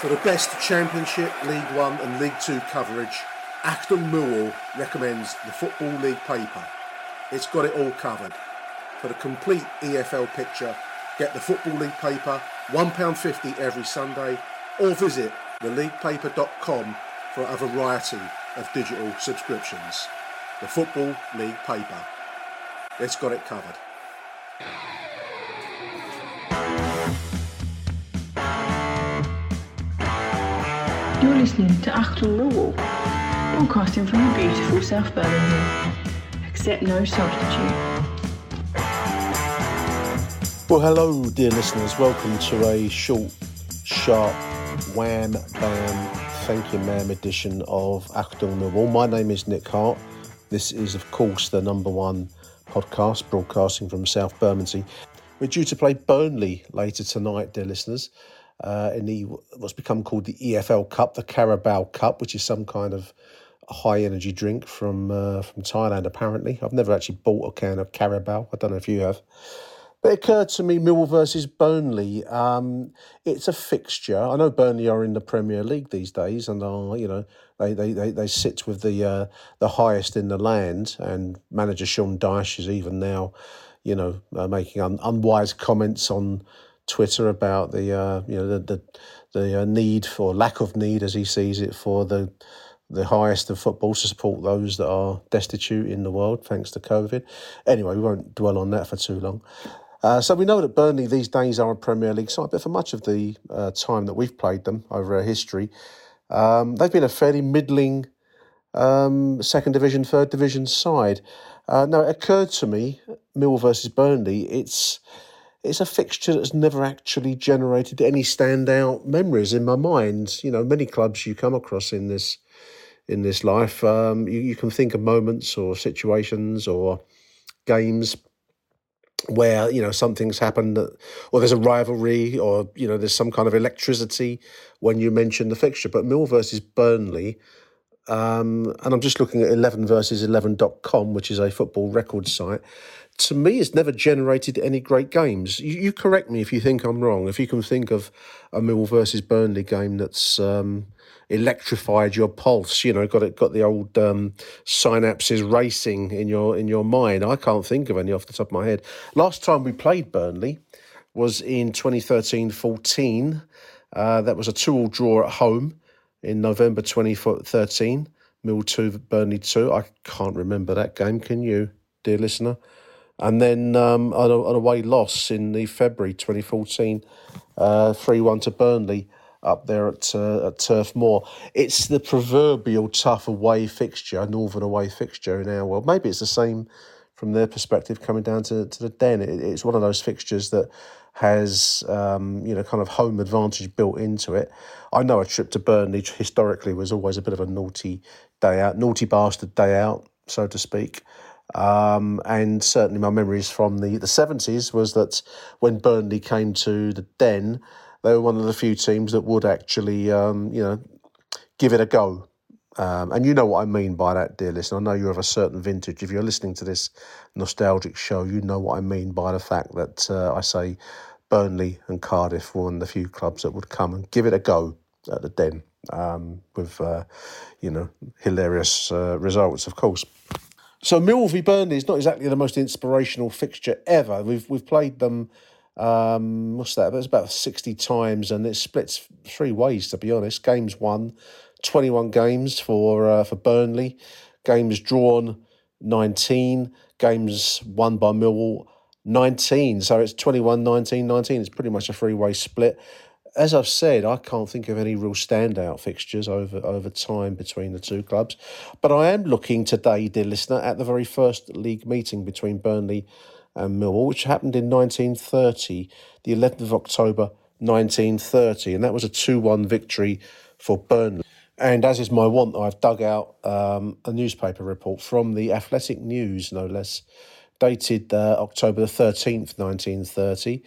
For the best Championship, League One and League Two coverage, Achtung Millwall recommends the Football League paper. It's got it all covered. For the complete EFL picture, Get the Football League paper, £1.50 every Sunday, or visit theleaguepaper.com for a variety of digital subscriptions. The Football League paper. It's got it covered. You're listening to Achtung Millwall, broadcasting from the beautiful South Bermondsey. Accept no substitute. Well, hello, dear listeners. Welcome to a short, sharp, wham, bam, thank you, ma'am edition of Achtung Millwall. My name is Nick Hart. This is, of course, the number one podcast broadcasting from South Bermondsey. We're due to play Burnley later tonight, dear listeners, uh, in the what's become called the EFL Cup, the Carabao Cup, which is some kind of high energy drink from uh, from Thailand. Apparently, I've never actually bought a can of Carabao. I don't know if you have. But it occurred to me, Millwall versus Burnley. Um, it's a fixture. I know Burnley are in the Premier League these days, and are you know they they, they, they sit with the uh, the highest in the land. And manager Sean Dyche is even now, you know, uh, making un- unwise comments on Twitter about the uh, you know the the, the uh, need for lack of need, as he sees it, for the the highest of football to support those that are destitute in the world thanks to COVID. Anyway, we won't dwell on that for too long. Uh, so we know that Burnley these days are a Premier League side, but for much of the uh, time that we've played them over our history, um, they've been a fairly middling um, second division, third division side. Uh, now it occurred to me, Mill versus Burnley, it's it's a fixture that's never actually generated any standout memories in my mind. You know, many clubs you come across in this in this life, um, you, you can think of moments or situations or games where you know something's happened that, or there's a rivalry or you know there's some kind of electricity when you mention the fixture but mill versus burnley um, and i'm just looking at 11 versus 11.com which is a football record site to me it's never generated any great games you, you correct me if you think i'm wrong if you can think of a mill versus burnley game that's um, electrified your pulse. You know, got it, got the old um, synapses racing in your in your mind. I can't think of any off the top of my head. Last time we played Burnley was in 2013-14. Uh, that was a two-all draw at home in November 2013. Mill 2, Burnley 2. I can't remember that game. Can you, dear listener? And then um, an, an away loss in the February 2014, uh, 3 1 to Burnley up there at uh, at Turf Moor. It's the proverbial tough away fixture, northern away fixture in our world. Maybe it's the same from their perspective coming down to, to the den. It, it's one of those fixtures that has um, you know kind of home advantage built into it. I know a trip to Burnley historically was always a bit of a naughty day out, naughty bastard day out, so to speak. Um, and certainly my memories from the, the 70s was that when Burnley came to the Den, they were one of the few teams that would actually, um, you know, give it a go. Um, and you know what I mean by that, dear listener. I know you're of a certain vintage. If you're listening to this nostalgic show, you know what I mean by the fact that uh, I say Burnley and Cardiff were one of the few clubs that would come and give it a go at the Den um, with, uh, you know, hilarious uh, results, of course. So Millwall v Burnley is not exactly the most inspirational fixture ever. We've we've played them. Um, what's that? It's about sixty times, and it splits three ways. To be honest, games won, twenty one games for uh, for Burnley, games drawn nineteen, games won by Millwall 19. So it's 21, 19, 19. It's pretty much a three way split. As I've said, I can't think of any real standout fixtures over, over time between the two clubs. But I am looking today, dear listener, at the very first league meeting between Burnley and Millwall, which happened in 1930, the 11th of October 1930. And that was a 2 1 victory for Burnley. And as is my wont, I've dug out um, a newspaper report from the Athletic News, no less, dated uh, October the 13th, 1930.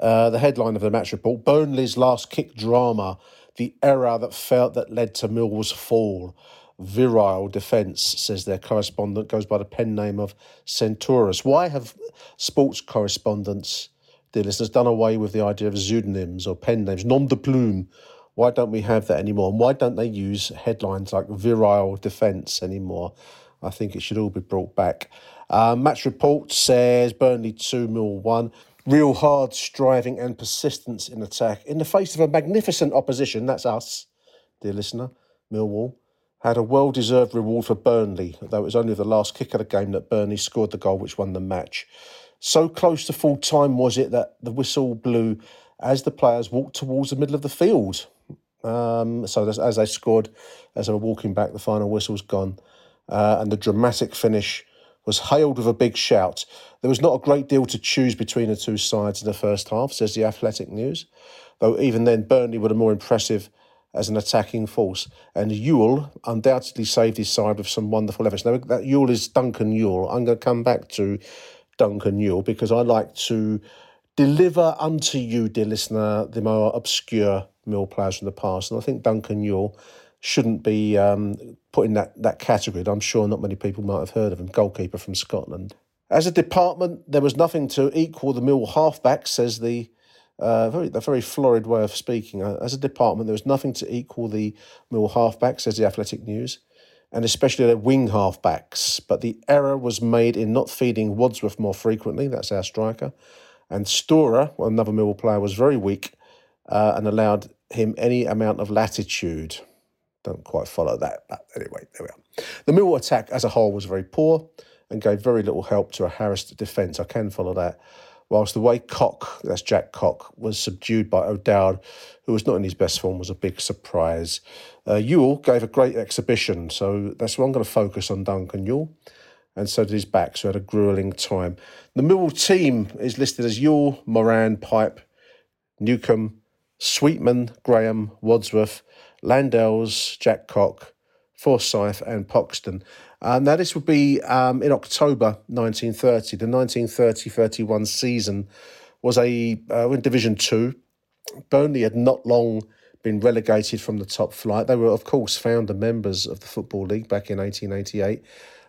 Uh, the headline of the match report Burnley's last kick drama, the error that felt that led to Millwall's fall. Virile defence, says their correspondent, goes by the pen name of Centaurus. Why have sports correspondents, dear listeners, done away with the idea of pseudonyms or pen names, nom de plume? Why don't we have that anymore? And why don't they use headlines like virile defence anymore? I think it should all be brought back. Uh, match report says Burnley 2 0 1. Real hard striving and persistence in attack in the face of a magnificent opposition. That's us, dear listener. Millwall had a well deserved reward for Burnley, though it was only the last kick of the game that Burnley scored the goal which won the match. So close to full time was it that the whistle blew as the players walked towards the middle of the field. Um, so as they scored, as they were walking back, the final whistle's gone. Uh, and the dramatic finish was hailed with a big shout. There was not a great deal to choose between the two sides in the first half, says the Athletic News, though even then Burnley were the more impressive as an attacking force. And Yuill undoubtedly saved his side with some wonderful efforts. Now, that Yuill is Duncan Yuill. I'm going to come back to Duncan Yuill because I like to deliver unto you, dear listener, the more obscure mill players from the past. And I think Duncan Yuill shouldn't be um, put in that, that category. I'm sure not many people might have heard of him, goalkeeper from Scotland. As a department, there was nothing to equal the Mill halfback, says the uh, very the very florid way of speaking. Uh, as a department, there was nothing to equal the Mill halfback, says the Athletic News, and especially the wing halfbacks. But the error was made in not feeding Wadsworth more frequently. That's our striker, and Storer, another Mill player, was very weak uh, and allowed him any amount of latitude. Don't quite follow that, but anyway, there we are. The Millwall attack as a whole was very poor and gave very little help to a harassed defence. I can follow that. Whilst the way Cock, that's Jack Cock, was subdued by O'Dowd, who was not in his best form, was a big surprise. Uh, gave a great exhibition, so that's why I'm going to focus on Duncan Yuill. And so did his back, so had a grueling time. The Millwall team is listed as Yuill, Moran, Pipe, Newcombe, Sweetman, Graham, Wadsworth, Landells, Jack Cock, Forsyth, and Poxton. Uh, now, this would be um, in October 1930. The 1930 31 season was a uh, in Division 2. Burnley had not long been relegated from the top flight. They were, of course, founder members of the Football League back in 1888,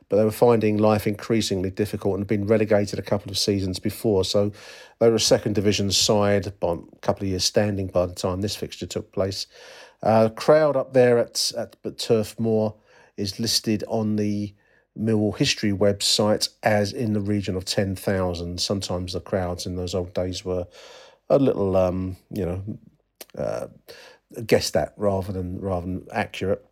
but they were finding life increasingly difficult and had been relegated a couple of seasons before. So they were a second division side, a couple of years standing by the time this fixture took place. Uh, crowd up there at, at, Turf Moor is listed on the Millwall History website as in the region of 10,000. Sometimes the crowds in those old days were a little, um, you know, uh, guessed at rather than rather than accurate.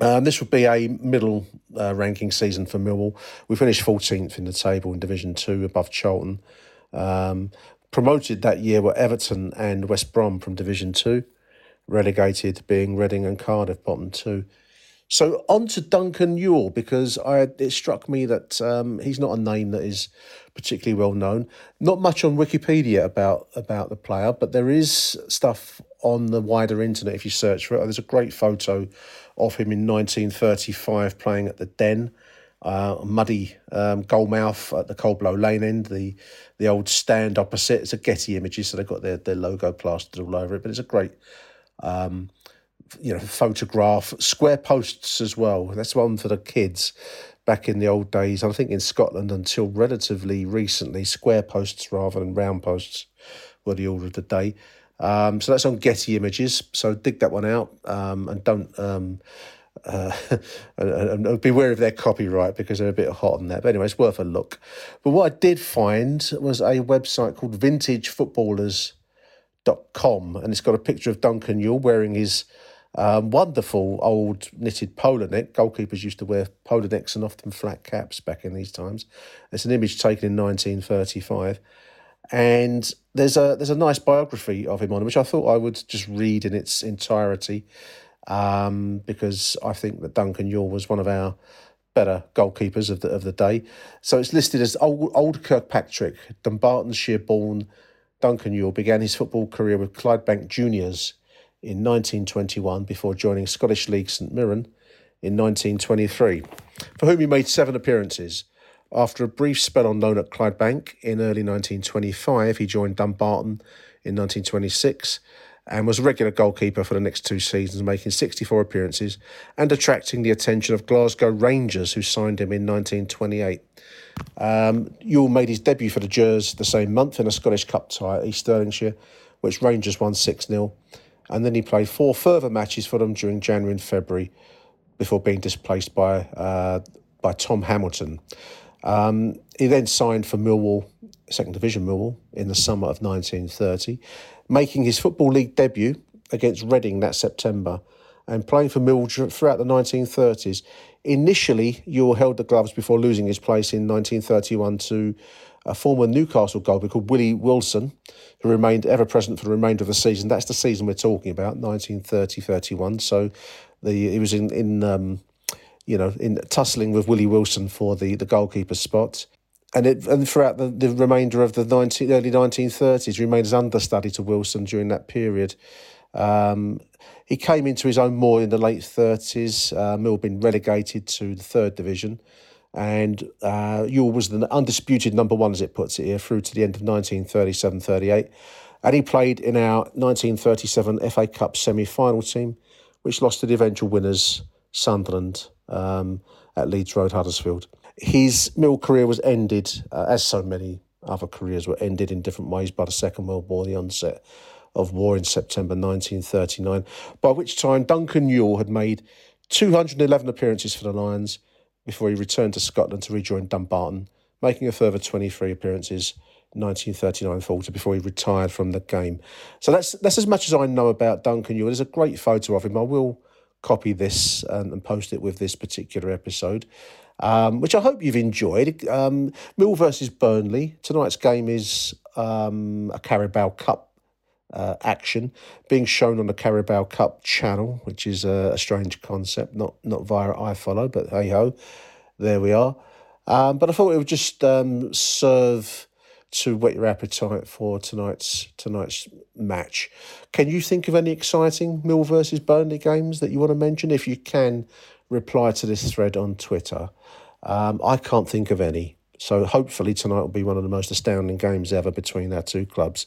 Um, this would be a middle uh, ranking season for Millwall. We finished 14th in the table in Division 2 above Charlton. Um, promoted that year were Everton and West Brom from Division 2 relegated, being Reading and Cardiff bottom two. So on to Duncan Yuill because I it struck me that um, he's not a name that is particularly well known. Not much on Wikipedia about about the player, but there is stuff on the wider internet if you search for it. There's a great photo of him in 1935 playing at the Den. Uh, muddy um, goalmouth at the Coldblow Lane end, the the old stand opposite. It's a Getty images, so they've got their, their logo plastered all over it. But it's a great um, you know, photograph square posts as well. That's one for the kids. Back in the old days, I think in Scotland until relatively recently, square posts rather than round posts were the order of the day. Um, so that's on Getty Images. So dig that one out um, and don't um, uh, and, and, beware of their copyright because they're a bit hot on that. But anyway, it's worth a look. But what I did find was a website called vintagefootballers.com, and it's got a picture of Duncan Yuill wearing his um, wonderful old knitted polo neck. Goalkeepers used to wear polo necks and often flat caps back in these times. It's an image taken in 1935. And there's a there's a nice biography of him on it, which I thought I would just read in its entirety um, because I think that Duncan Yuill was one of our better goalkeepers of the of the day. So it's listed as old, old Kilpatrick, Dunbartonshire born Duncan Yuill began his football career with Clydebank Juniors in 1921 before joining Scottish League St Mirren in 1923, for whom he made seven appearances. After a brief spell on loan at Clydebank in early 1925, he joined Dumbarton in 1926 and was a regular goalkeeper for the next two seasons, making 64 appearances and attracting the attention of Glasgow Rangers, who signed him in 1928. Um, Yuill made his debut for the Gers the same month in a Scottish Cup tie at East Stirlingshire, which Rangers won 6 0. And then he played four further matches for them during January and February before being displaced by, uh, by Tom Hamilton. Um, he then signed for Millwall, second division Millwall, in the summer of 1930 making his Football League debut against Reading that September and playing for Millwall throughout the 1930s. Initially, Yuill held the gloves before losing his place in 1931 to a former Newcastle goalkeeper called Willie Wilson, who remained ever present for the remainder of the season. That's the season we're talking about, 1930-31. So the he was in in um, you know in tussling with Willie Wilson for the the goalkeeper spot and it and throughout the, the remainder of the 19, early 1930s remained as understudy to Wilson during that period. Um, he came into his own more in the late 30s. Uh, Mill been relegated to the third division, and uh, Yuill was the undisputed number one, as it puts it here, through to the end of 1937 38. And he played in our 1937 FA Cup semi final team, which lost to the eventual winners, Sunderland, um, at Leeds Road, Huddersfield his mill career was ended, uh, as so many other careers were ended in different ways by the Second World War, the onset of war in September 1939, by which time Duncan Yuill had made 211 appearances for the Lions before he returned to Scotland to rejoin Dumbarton, making a further 23 appearances 1939-40 before he retired from the game. So that's that's as much as I know about Duncan Yuill. There's a great photo of him. I will copy this and, and post it with this particular episode um, which I hope you've enjoyed. Um, Mill versus Burnley. Tonight's game is um, a Carabao Cup uh, action being shown on the Carabao Cup channel, which is a, a strange concept, not not via iFollow, but hey ho, there we are. Um, but I thought it would just um, serve to whet your appetite for tonight's tonight's match. Can you think of any exciting Mill versus Burnley games that you want to mention? If you can, reply to this thread on Twitter. Um, I can't think of any. So hopefully tonight will be one of the most astounding games ever between our two clubs.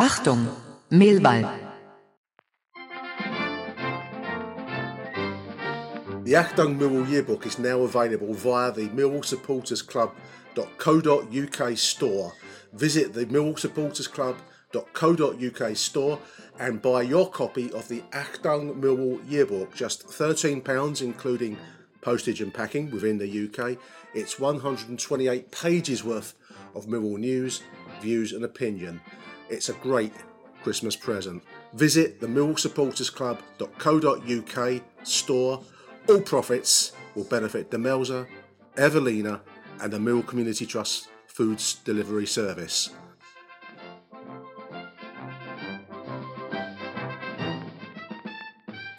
Achtung, Mehlball. The Achtung Millwall Yearbook is now available via the Millwall Supporters Club.co.uk store Visit the Millwall Supporters Club.co.uk store and buy your copy of the Achtung Millwall Yearbook, just £13, including postage and packing within the UK. It's 128 pages worth of Millwall news, views, and opinion. It's a great Christmas present. Visit the Millwall Supporters Club.co.uk store. All profits will benefit Demelza, Evelina, and the Mill Community Trust Foods Delivery Service.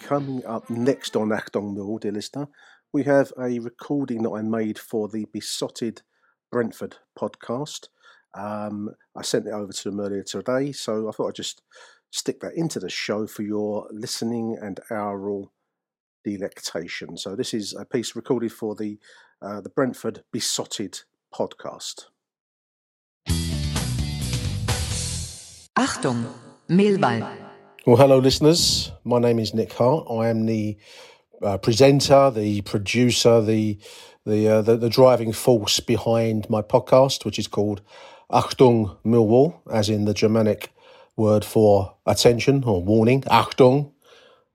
Coming up next on Achtung Mill, dear listener, we have a recording that I made for the Beesotted Brentford podcast. Um, I sent it over to them earlier today, so I thought I'd just stick that into the show for your listening and aural delectation. So this is a piece recorded for the uh, the Brentford Beesotted podcast. Achtung, Mehlball. Well, hello, listeners. My name is Nick Hart. I am the uh, presenter, the producer, the the, uh, the the driving force behind my podcast, which is called Achtung Millwall, as in the Germanic word for attention or warning. Achtung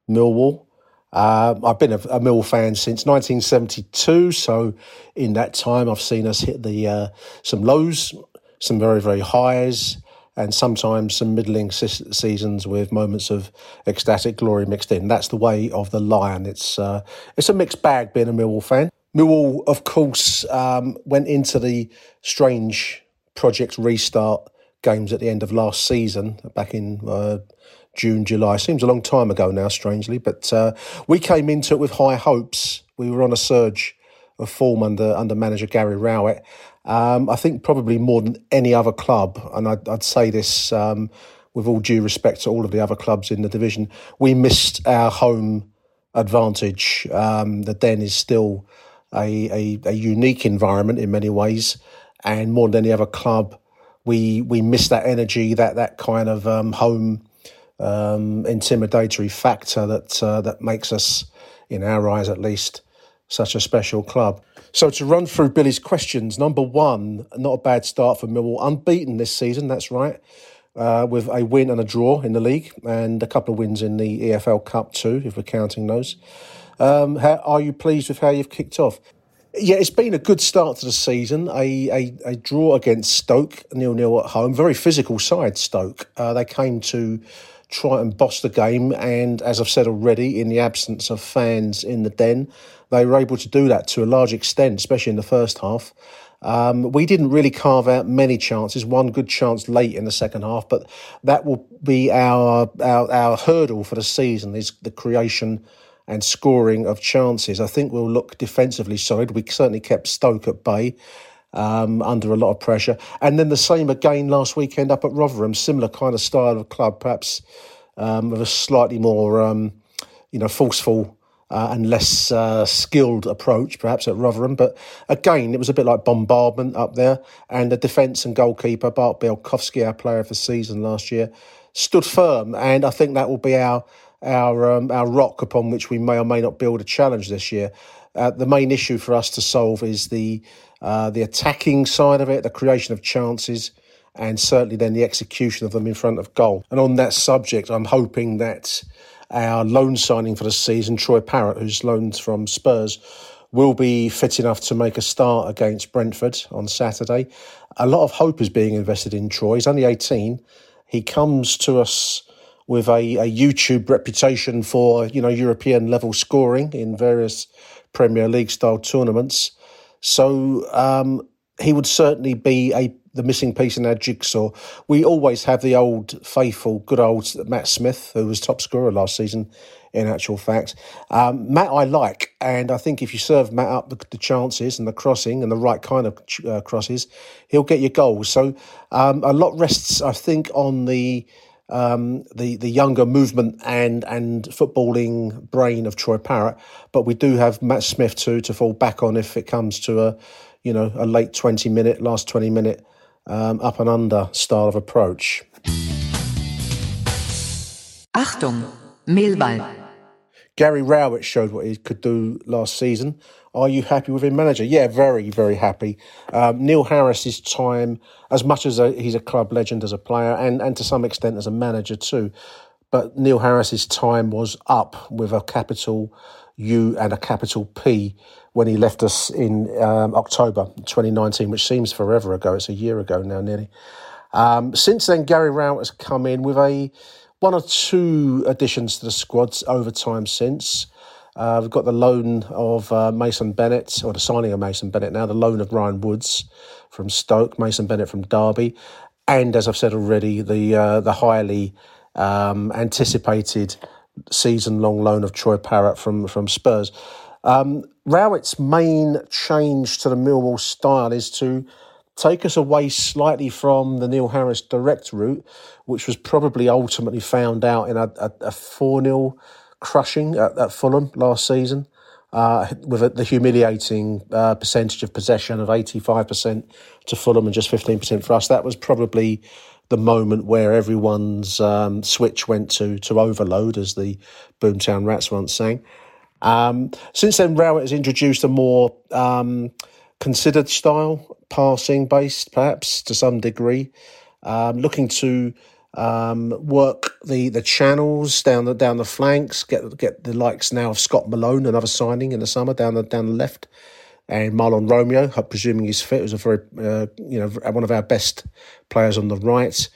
Millwall. Uh, I've been a, a fan since 1972, so in that time I've seen us hit the uh, some lows, some very very highs, and sometimes some middling se- seasons with moments of ecstatic glory mixed in. That's the way of the lion. It's uh, it's a mixed bag being a Millwall fan. Millwall, of course, um, went into the strange project restart games at the end of last season, back in uh, June, July. Seems a long time ago now, strangely, but uh, we came into it with high hopes. We were on a surge of form under under manager Gary Rowett. Um, I think probably more than any other club, and I'd, I'd say this um, with all due respect to all of the other clubs in the division, we missed our home advantage. Um, the Den is still a, a, a unique environment in many ways, and more than any other club, we we miss that energy, that that kind of um, home um, intimidatory factor that uh, that makes us, in our eyes at least, such a special club. So to run through Billy's questions, number one, not a bad start for Millwall, unbeaten this season. That's right. Uh, with a win and a draw in the league, and a couple of wins in the EFL Cup too, if we're counting those. Um, how, are you pleased with how you've kicked off? Yeah, it's been a good start to the season. A a, a draw against Stoke, nil nil at home. Very physical side, Stoke. Uh, they came to try and boss the game, and as I've said already, in the absence of fans in the den, they were able to do that to a large extent, especially in the first half. Um, we didn't really carve out many chances. One good chance late in the second half, but that will be our our, our hurdle for the season: is the creation and scoring of chances. I think we'll look defensively solid. We certainly kept Stoke at bay um, under a lot of pressure. And then the same again last weekend up at Rotherham, similar kind of style of club, perhaps um, with a slightly more, um, you know, forceful uh, and less uh, skilled approach, perhaps at Rotherham. But again, it was a bit like bombardment up there. And the defence and goalkeeper, Bart Bialkowski, our player of the season last year, stood firm. And I think that will be our our um, our rock upon which we may or may not build a challenge this year. Uh, the main issue for us to solve is the uh, the attacking side of it, the creation of chances, and certainly then the execution of them in front of goal. And on that subject, I'm hoping that our loan signing for the season, Troy Parrott, who's loaned from Spurs, will be fit enough to make a start against Brentford on Saturday. A lot of hope is being invested in Troy. He's only 18. He comes to us with a, a YouTube reputation for you know European level scoring in various Premier League style tournaments. So um, he would certainly be a the missing piece in our jigsaw. We always have the old faithful, good old Matt Smith, who was top scorer last season. In actual fact, um, Matt I like, and I think if you serve Matt up the, the chances and the crossing and the right kind of uh, crosses, he'll get your goals. So um, a lot rests, I think, on the um, the the younger movement and and footballing brain of Troy Parrott, but we do have Matt Smith too to fall back on if it comes to a you know a late twenty minute, last twenty minute um, up and under style of approach. Achtung, Mehlball. Gary Rowett showed what he could do last season. Are you happy with him, manager? Yeah, very, very happy. Um, Neil Harris's time, as much as a, he's a club legend as a player and, and to some extent as a manager too, but Neil Harris's time was up with a capital U and a capital P when he left us in um, October 2019, which seems forever ago. It's a year ago now, nearly. Um, since then, Gary Rowett has come in with a one or two additions to the squads over time since. Uh, we've got the loan of uh, Mason Bennett, or the signing of Mason Bennett now, the loan of Ryan Woods from Stoke, Mason Bennett from Derby, and as I've said already, the uh, the highly um, anticipated season long loan of Troy Parrott from from Spurs. Um, Rowett's main change to the Millwall style is to take us away slightly from the Neil Harris direct route, which was probably ultimately found out in a 4 0 crushing at, at, Fulham last season. Uh, with a, the humiliating uh, percentage of possession of 85% to Fulham and just 15% for us. That was probably the moment where everyone's um, switch went to to overload, as the Boomtown Rats once sang. Um, since then, Rowett has introduced a more um, considered style, passing based, perhaps to some degree, um, looking to um, work the the channels down the down the flanks, get get the likes now of Scott Malone, another signing in the summer down the down the left, and Mahlon Romeo, presuming he's fit, was a very uh, you know one of our best players on the right.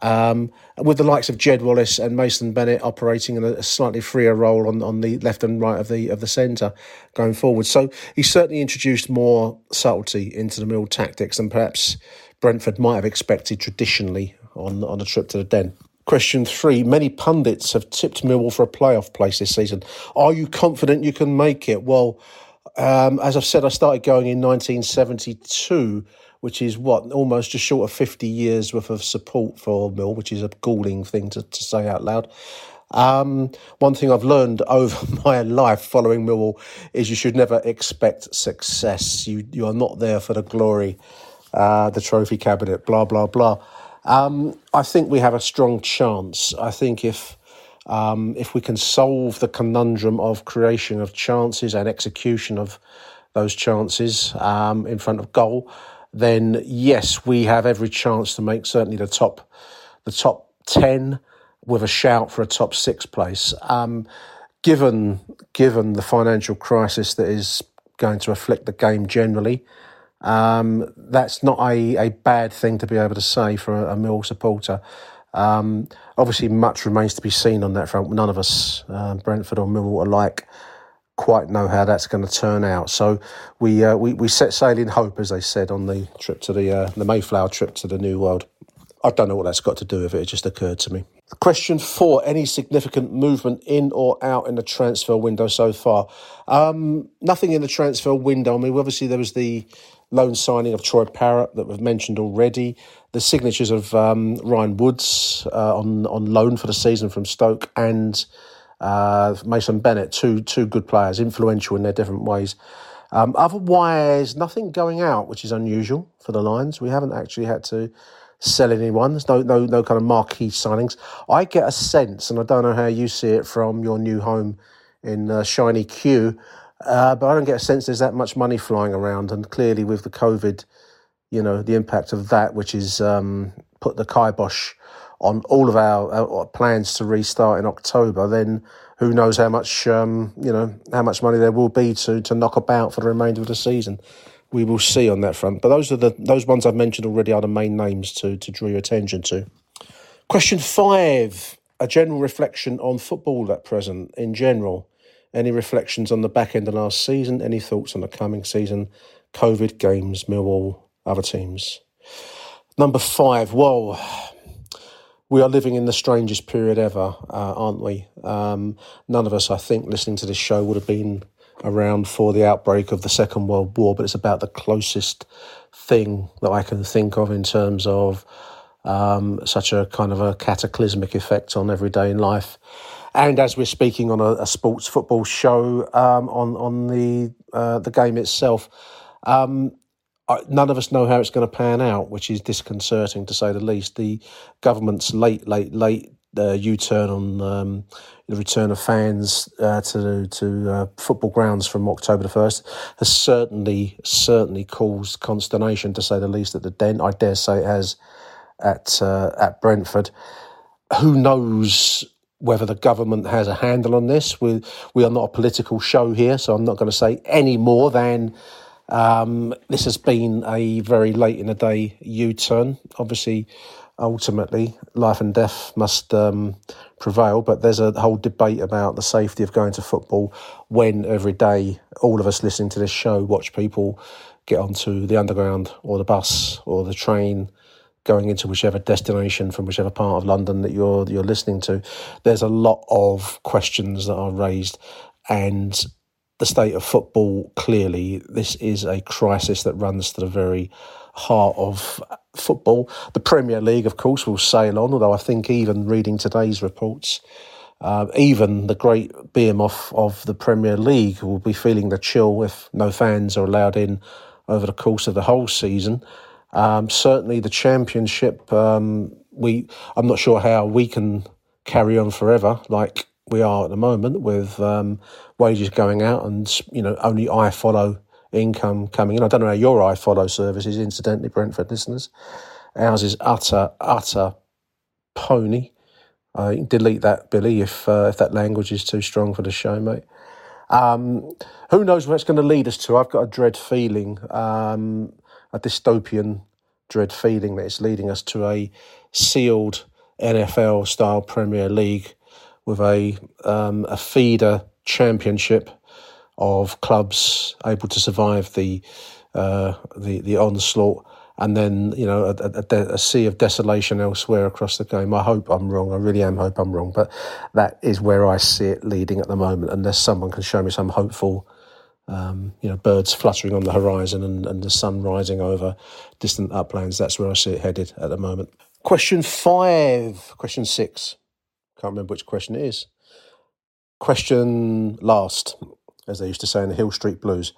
Um, with the likes of Jed Wallace and Mason Bennett operating in a slightly freer role on, on the left and right of the of the centre going forward. So he certainly introduced more subtlety into the mill tactics than perhaps Brentford might have expected traditionally on, on a trip to the Den. Question three. Many pundits have tipped Millwall for a playoff place this season. Are you confident you can make it? Well, um, as I've said, I started going in 1972 which is what almost just short of 50 years worth of support for Mill, which is a galling thing to, to say out loud. Um, one thing I've learned over my life following Millwall is you should never expect success. You you are not there for the glory, uh, the trophy cabinet, blah blah blah. Um, I think we have a strong chance. I think if um, if we can solve the conundrum of creation of chances and execution of those chances um, in front of goal, then yes, we have every chance to make certainly the top, the top ten with a shout for a top six place. Um, given given the financial crisis that is going to afflict the game generally, um, that's not a, a bad thing to be able to say for a, a Mill supporter. Um, obviously, much remains to be seen on that front. None of us, uh, Brentford or Millwall alike, quite know how that's going to turn out. So we uh, we, we set sail in hope, as they said on the trip to the uh, the Mayflower trip to the New World. I don't know what that's got to do with it. It just occurred to me. Question four: Any significant movement in or out in the transfer window so far? Um, nothing in the transfer window. I mean, obviously there was the loan signing of Troy Parrott that we've mentioned already. The signatures of um, Ryan Woods uh, on on loan for the season from Stoke and uh, Mason Bennett, two two good players, influential in their different ways. Um, otherwise, nothing going out, which is unusual for the Lions. We haven't actually had to sell anyone. There's no no no kind of marquee signings. I get a sense, and I don't know how you see it from your new home in uh, Shiny Q, uh, but I don't get a sense there's that much money flying around. And clearly, with the COVID, you know, the impact of that, which is um, put the kibosh on all of our, our, plans to restart in October, then who knows how much um, you know how much money there will be to to knock about for the remainder of the season. We will see on that front. But those are the those ones I've mentioned already are the main names to to draw your attention to. Question five: A general reflection on football at present in general. Any reflections on the back end of last season? Any thoughts on the coming season? COVID games, Millwall, other teams. Number five. Whoa we are living in the strangest period ever, uh, aren't we? Um, none of us, I think, listening to this show would have been around for the outbreak of the Second World War, but it's about the closest thing that I can think of in terms of um, such a kind of a cataclysmic effect on everyday life. And as we're speaking on a, a sports football show um, on on the uh, the game itself, um, none of us know how it's going to pan out, which is disconcerting to say the least. The government's late, late, late uh, U-turn on um, the return of fans uh, to to uh, football grounds from October the first has certainly certainly caused consternation to say the least at the Den. I dare say it has at uh, at Brentford. Who knows whether the government has a handle on this? We we are not a political show here, so I'm not going to say any more than. Um, this has been a very late in the day U turn. Obviously, ultimately life and death must um, prevail. But there's a whole debate about the safety of going to football when every day all of us listening to this show watch people get onto the underground or the bus or the train going into whichever destination from whichever part of London that you're you're listening to. There's a lot of questions that are raised and the state of football clearly this is a crisis that runs to the very heart of football. The Premier League, of course, will sail on, although I think even reading today's reports, uh, even the great behemoth of the Premier League will be feeling the chill if no fans are allowed in over the course of the whole season. Um, certainly, the Championship, um, we I'm not sure how we can carry on forever like we are at the moment with um, wages going out and you know only iFollow income coming in. I don't know how your I follow service is, incidentally, Brentford listeners. Ours is utter, utter pony. Uh, delete that, Billy, if uh, if that language is too strong for the show, mate. Um, who knows where it's going to lead us to? I've got a dread feeling, um, a dystopian dread feeling that it's leading us to a sealed NFL style Premier League with a um, a feeder championship of clubs able to survive the uh, the the onslaught, and then you know a, a, a, sea of desolation elsewhere across the game. I hope I'm wrong. I really am hope I'm wrong, but that is where I see it leading at the moment. Unless someone can show me some hopeful. Um, you know, birds fluttering on the horizon and, and the sun rising over distant uplands. That's where I see it headed at the moment. Question five, question six. Can't remember which question it is. Question last as they used to say in the Hill Street Blues.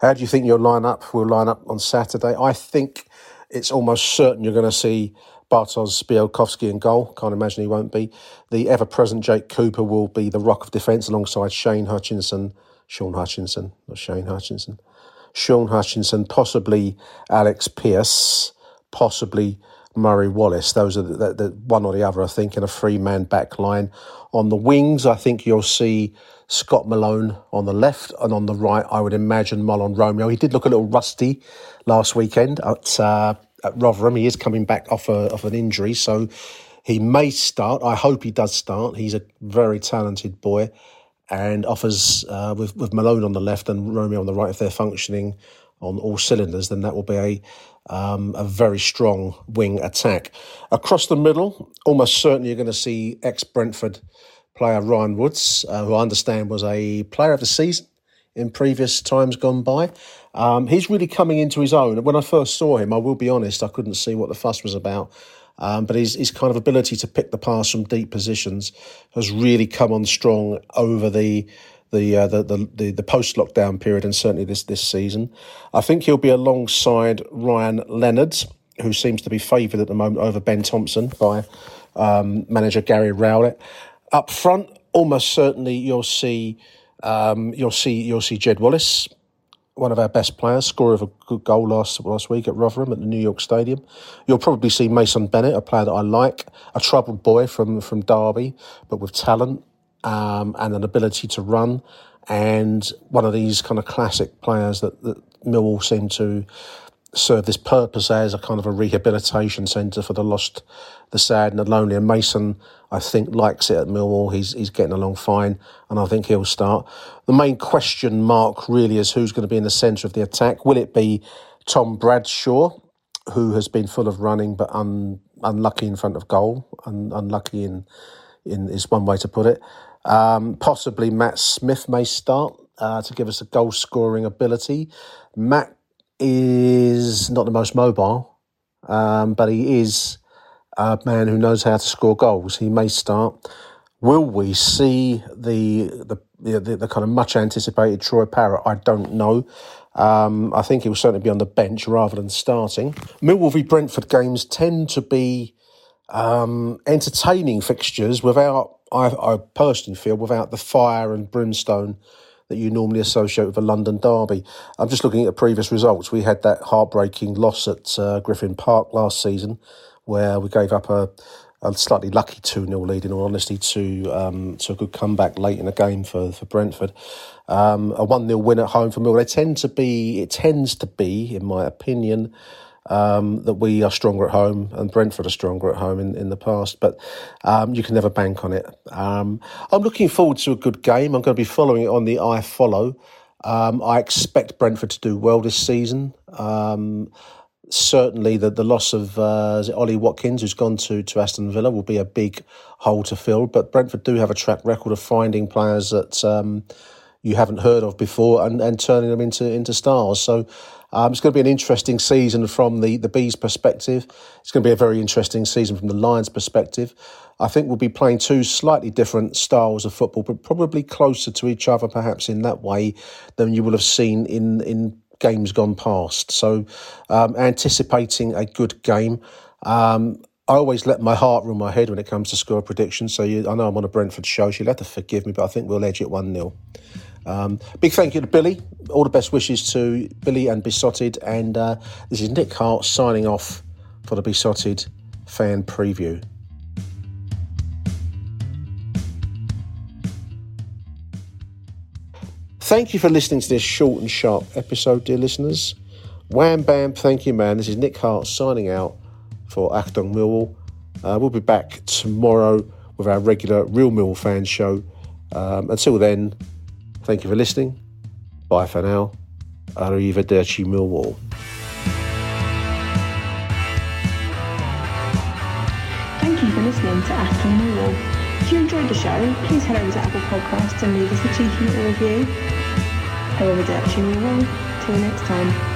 How do you think your lineup will line up on Saturday? I think it's almost certain you're going to see Bartosz Białkowski in goal. Can't imagine he won't be. The ever present Jake Cooper will be the rock of defence alongside Shane Hutchinson, Shaun Hutchinson, not Shane Hutchinson, Shaun Hutchinson, possibly Alex Pearce, possibly Murray Wallace. Those are the, the, the one or the other, I think, in a three man back line. On the wings, I think you'll see Scott Malone on the left, and on the right, I would imagine Mahlon Romeo. He did look a little rusty last weekend at, uh, at Rotherham. He is coming back off, a, off an injury, so he may start. I hope he does start. He's a very talented boy and offers, uh, with, with Malone on the left and Romeo on the right, if they're functioning on all cylinders, then that will be a um, a very strong wing attack. Across the middle, almost certainly you're going to see ex Brentford player Ryan Woods, uh, who I understand was a player of the season in previous times gone by. Um, he's really coming into his own. When I first saw him, I will be honest, I couldn't see what the fuss was about. Um, but his, his kind of ability to pick the pass from deep positions has really come on strong over the the uh, the, the, the, the post lockdown period and certainly this this season. I think he'll be alongside Ryan Leonard, who seems to be favoured at the moment over Ben Thompson by um, manager Gary Rowett. Up front, almost certainly you'll see um, you'll see you'll see Jed Wallace, one of our best players, scorer of a good goal last last week at Rotherham at the New York Stadium. You'll probably see Mason Bennett, a player that I like, a troubled boy from from Derby, but with talent um, and an ability to run, and one of these kind of classic players that, that Millwall seem to serve this purpose as a kind of a rehabilitation centre for the lost, the sad, and the lonely. And Mason, I think, likes it at Millwall. He's he's getting along fine, and I think he'll start. The main question mark really is who's going to be in the centre of the attack. Will it be Tom Bradshaw, who has been full of running but un, unlucky in front of goal, un, unlucky in in is one way to put it. Um, possibly Matt Smith may start uh, to give us a goal scoring ability. Matt is not the most mobile, um, but he is a man who knows how to score goals. He may start. Will we see the the the, the kind of much anticipated Troy Parrott? I don't know. Um, I think he will certainly be on the bench rather than starting. Millwall v Brentford games tend to be um, entertaining fixtures without, I, I personally feel, without the fire and brimstone that you normally associate with a London derby. I'm just looking at the previous results. We had that heartbreaking loss at uh, Griffin Park last season, where we gave up a, a slightly lucky 2 0 lead, in all honesty, to um, to a good comeback late in the game for, for Brentford. Um, a 1 0 win at home for Mill. They tend to be, it tends to be, in my opinion, um, that we are stronger at home and Brentford are stronger at home in, in the past, but um, you can never bank on it. Um, I'm looking forward to a good game. I'm going to be following it on the iFollow. Um, I expect Brentford to do well this season. Um, certainly, the, the loss of uh, Ollie Watkins, who's gone to, to Aston Villa, will be a big hole to fill. But Brentford do have a track record of finding players that um, you haven't heard of before and, and turning them into into stars. So um, it's going to be an interesting season from the, the Bees' perspective. It's going to be a very interesting season from the Lions' perspective. I think we'll be playing two slightly different styles of football, but probably closer to each other, perhaps in that way, than you will have seen in, in games gone past. So, um, anticipating a good game. Um, I always let my heart rule my head when it comes to score predictions. So you, I know I'm on a Brentford show, so you'll have to forgive me, but I think we'll edge it 1 0. Um, big thank you to Billy. All the best wishes to Billy and Beesotted. And uh, this is Nick Hart signing off for the Beesotted fan preview. Thank you for listening to this short and sharp episode, dear listeners. Wham bam, thank you, man. This is Nick Hart signing out for Achtung Millwall. Uh, we'll be back tomorrow with our regular Real Mill fan show. Um, until then, Thank you for listening. Bye for now. Arrivederci Millwall. Thank you for listening to Achtung Millwall. If you enjoyed the show, please head over to Apple Podcasts and leave us a cheeky review. Arrivederci Millwall. Till next time.